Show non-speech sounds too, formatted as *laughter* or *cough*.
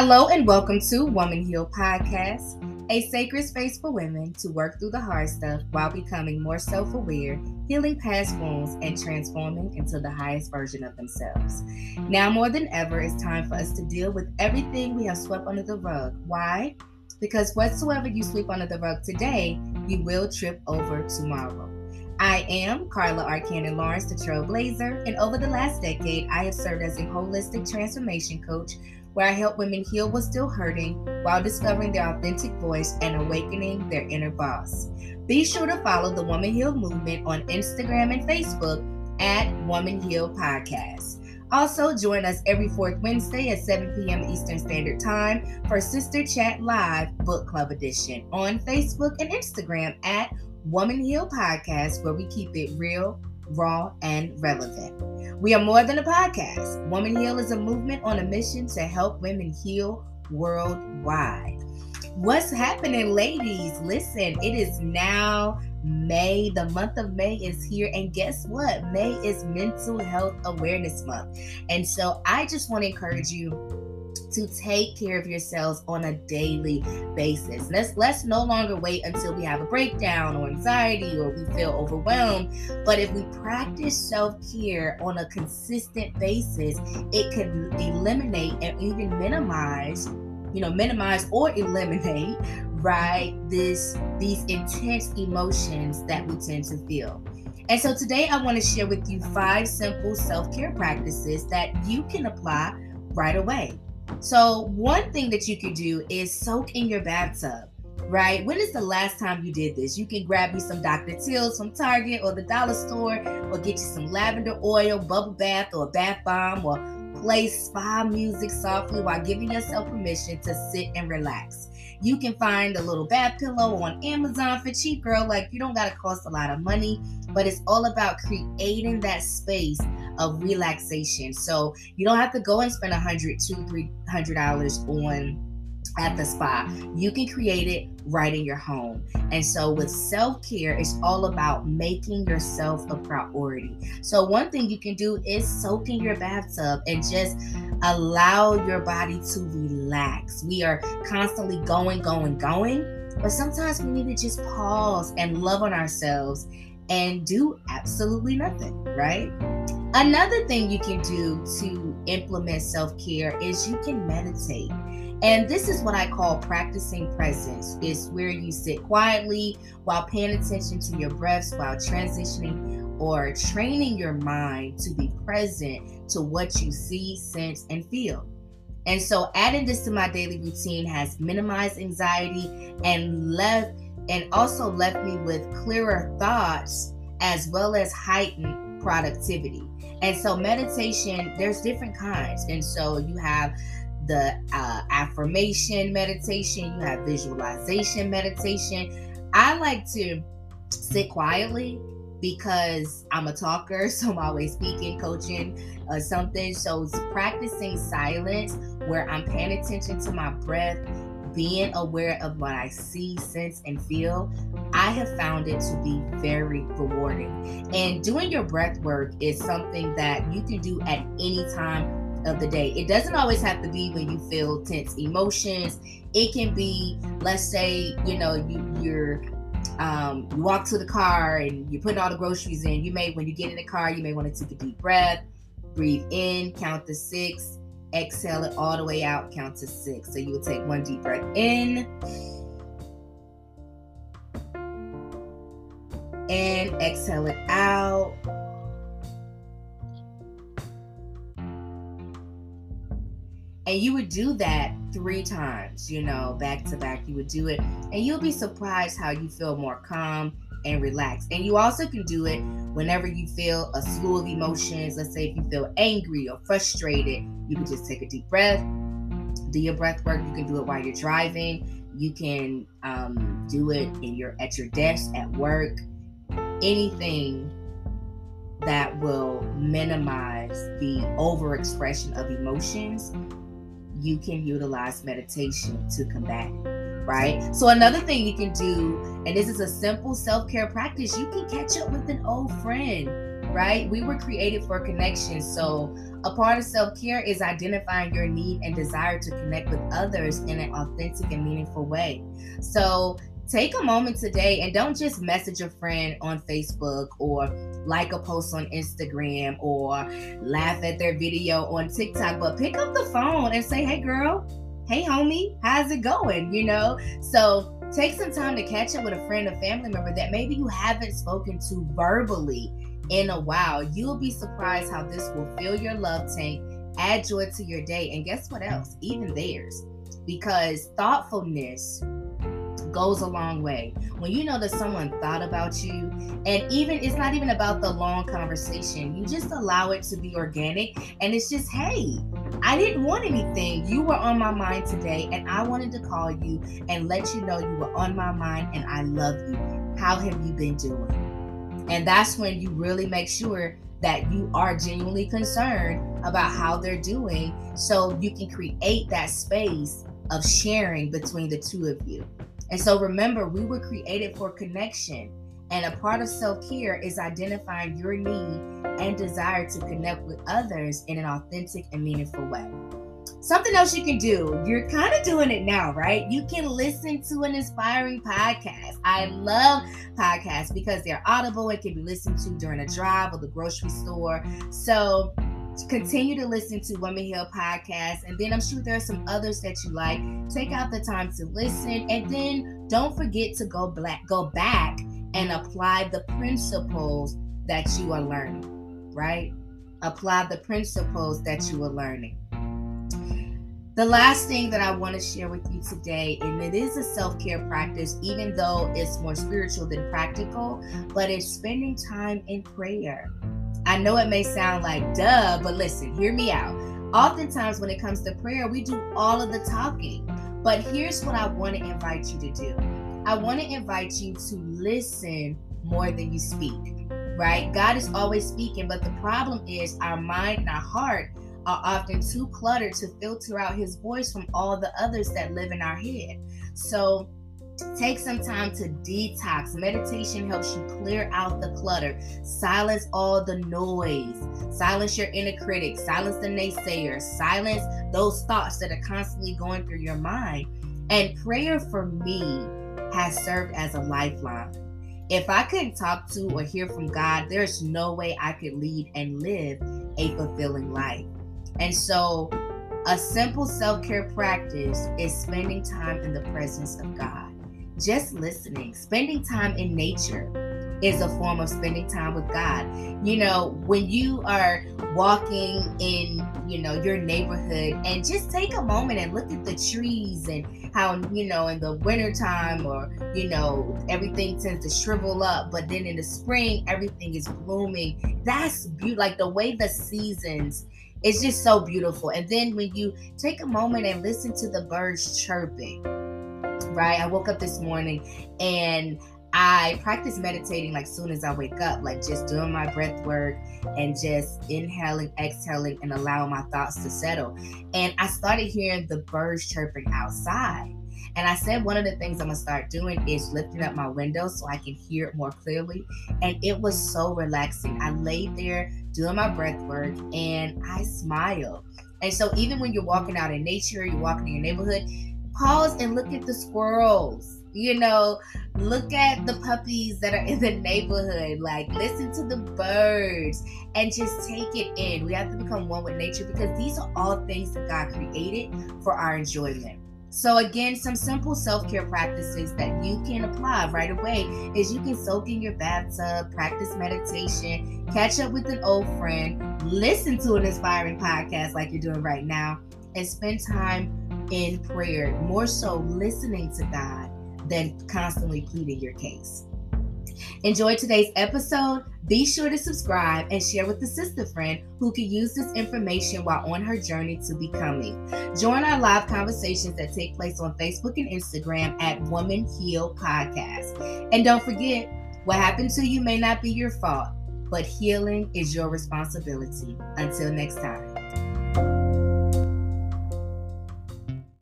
Hello and welcome to Woman Heal Podcast, a sacred space for women to work through the hard stuff while becoming more self aware, healing past wounds, and transforming into the highest version of themselves. Now more than ever, it's time for us to deal with everything we have swept under the rug. Why? Because whatsoever you sweep under the rug today, you will trip over tomorrow. I am Carla Arcanon Lawrence, the Trailblazer, and over the last decade, I have served as a holistic transformation coach where I help women heal what's still hurting while discovering their authentic voice and awakening their inner boss. Be sure to follow the Woman Heal movement on Instagram and Facebook at Woman Heal Podcast. Also, join us every fourth Wednesday at 7 p.m. Eastern Standard Time for Sister Chat Live Book Club Edition on Facebook and Instagram at Woman Heal Podcast, where we keep it real, raw, and relevant. We are more than a podcast. Woman Heal is a movement on a mission to help women heal worldwide. What's happening, ladies? Listen, it is now May. The month of May is here. And guess what? May is Mental Health Awareness Month. And so I just want to encourage you to take care of yourselves on a daily basis. Let's let's no longer wait until we have a breakdown or anxiety or we feel overwhelmed. But if we practice self-care on a consistent basis, it can eliminate and even minimize, you know, minimize or eliminate, right, this these intense emotions that we tend to feel. And so today I want to share with you five simple self-care practices that you can apply right away. So, one thing that you could do is soak in your bathtub, right? When is the last time you did this? You can grab you some Dr. Teal's from Target or the dollar store, or get you some lavender oil, bubble bath, or bath bomb, or play spa music softly while giving yourself permission to sit and relax. You can find a little bath pillow on Amazon for cheap, girl. Like, you don't got to cost a lot of money, but it's all about creating that space of relaxation. So you don't have to go and spend a hundred, two, three hundred dollars on at the spa. You can create it right in your home. And so with self-care, it's all about making yourself a priority. So one thing you can do is soak in your bathtub and just allow your body to relax. We are constantly going, going, going, but sometimes we need to just pause and love on ourselves and do absolutely nothing, right? Another thing you can do to implement self care is you can meditate. And this is what I call practicing presence. It's where you sit quietly while paying attention to your breaths while transitioning or training your mind to be present to what you see, sense, and feel. And so adding this to my daily routine has minimized anxiety and left and also left me with clearer thoughts as well as heightened productivity. And so, meditation, there's different kinds. And so, you have the uh, affirmation meditation, you have visualization meditation. I like to sit quietly because I'm a talker, *laughs* so I'm always speaking, coaching, uh, something. So, it's practicing silence where I'm paying attention to my breath being aware of what I see, sense, and feel, I have found it to be very rewarding. And doing your breath work is something that you can do at any time of the day. It doesn't always have to be when you feel tense emotions. It can be, let's say, you know, you, you're um, you walk to the car and you're putting all the groceries in. You may, when you get in the car, you may want to take a deep breath, breathe in, count to six, exhale it all the way out, count to six. So you will take one deep breath in. And exhale it out. And you would do that three times, you know, back to back. You would do it, and you'll be surprised how you feel more calm and relax. And you also can do it whenever you feel a slew of emotions. Let's say if you feel angry or frustrated, you can just take a deep breath, do your breath work. You can do it while you're driving. You can um, do it in your at your desk at work. Anything that will minimize the overexpression of emotions, you can utilize meditation to combat right? So another thing you can do, and this is a simple self-care practice, you can catch up with an old friend, right? We were created for connection. So, a part of self care is identifying your need and desire to connect with others in an authentic and meaningful way. So, take a moment today and don't just message a friend on Facebook or like a post on Instagram or laugh at their video on TikTok, but pick up the phone and say, hey, girl, hey, homie, how's it going? You know? So, take some time to catch up with a friend or family member that maybe you haven't spoken to verbally in a while. You'll be surprised how this will fill your love tank, add joy to your day, and guess what else? Even theirs. Because thoughtfulness goes a long way. When you know that someone thought about you, and even it's not even about the long conversation, you just allow it to be organic. And it's just, hey, I didn't want anything. You were on my mind today, and I wanted to call you and let you know you were on my mind and I love you. How have you been doing? And that's when you really make sure that you are genuinely concerned about how they're doing so you can create that space of sharing between the two of you. And so remember, we were created for connection. And a part of self care is identifying your need and desire to connect with others in an authentic and meaningful way. Something else you can do, you're kind of doing it now, right? You can listen to an inspiring podcast. I love podcasts because they're audible and can be listened to during a drive or the grocery store. So continue to listen to Women Heal podcast, and then I'm sure there are some others that you like. Take out the time to listen, and then don't forget to go black, go back and apply the principles that you are learning. Right? Apply the principles that you are learning. The last thing that I want to share with you today, and it is a self care practice, even though it's more spiritual than practical, but it's spending time in prayer. I know it may sound like duh, but listen, hear me out. Oftentimes, when it comes to prayer, we do all of the talking. But here's what I want to invite you to do I want to invite you to listen more than you speak, right? God is always speaking, but the problem is our mind and our heart are often too cluttered to filter out his voice from all the others that live in our head. So take some time to detox. Meditation helps you clear out the clutter, silence all the noise, silence your inner critic, silence the naysayer, silence those thoughts that are constantly going through your mind. And prayer for me has served as a lifeline. If I couldn't talk to or hear from God, there's no way I could lead and live a fulfilling life. And so, a simple self care practice is spending time in the presence of God. Just listening, spending time in nature is a form of spending time with God. You know, when you are walking in, you know, your neighborhood and just take a moment and look at the trees and how, you know, in the wintertime or, you know, everything tends to shrivel up, but then in the spring, everything is blooming. That's beautiful. Like the way the seasons it's just so beautiful. And then when you take a moment and listen to the birds chirping, right? I woke up this morning and I practice meditating like soon as I wake up, like just doing my breath work and just inhaling, exhaling, and allowing my thoughts to settle. And I started hearing the birds chirping outside. And I said one of the things I'm gonna start doing is lifting up my window so I can hear it more clearly. And it was so relaxing. I laid there doing my breath work and I smiled. And so even when you're walking out in nature, you're walking in your neighborhood, pause and look at the squirrels. You know, look at the puppies that are in the neighborhood. Like, listen to the birds and just take it in. We have to become one with nature because these are all things that God created for our enjoyment. So again, some simple self-care practices that you can apply right away is you can soak in your bathtub, practice meditation, catch up with an old friend, listen to an inspiring podcast like you're doing right now, and spend time in prayer, more so listening to God than constantly pleading your case. Enjoy today's episode. Be sure to subscribe and share with a sister friend who could use this information while on her journey to becoming. Join our live conversations that take place on Facebook and Instagram at Woman Heal Podcast. And don't forget, what happened to you may not be your fault, but healing is your responsibility. Until next time.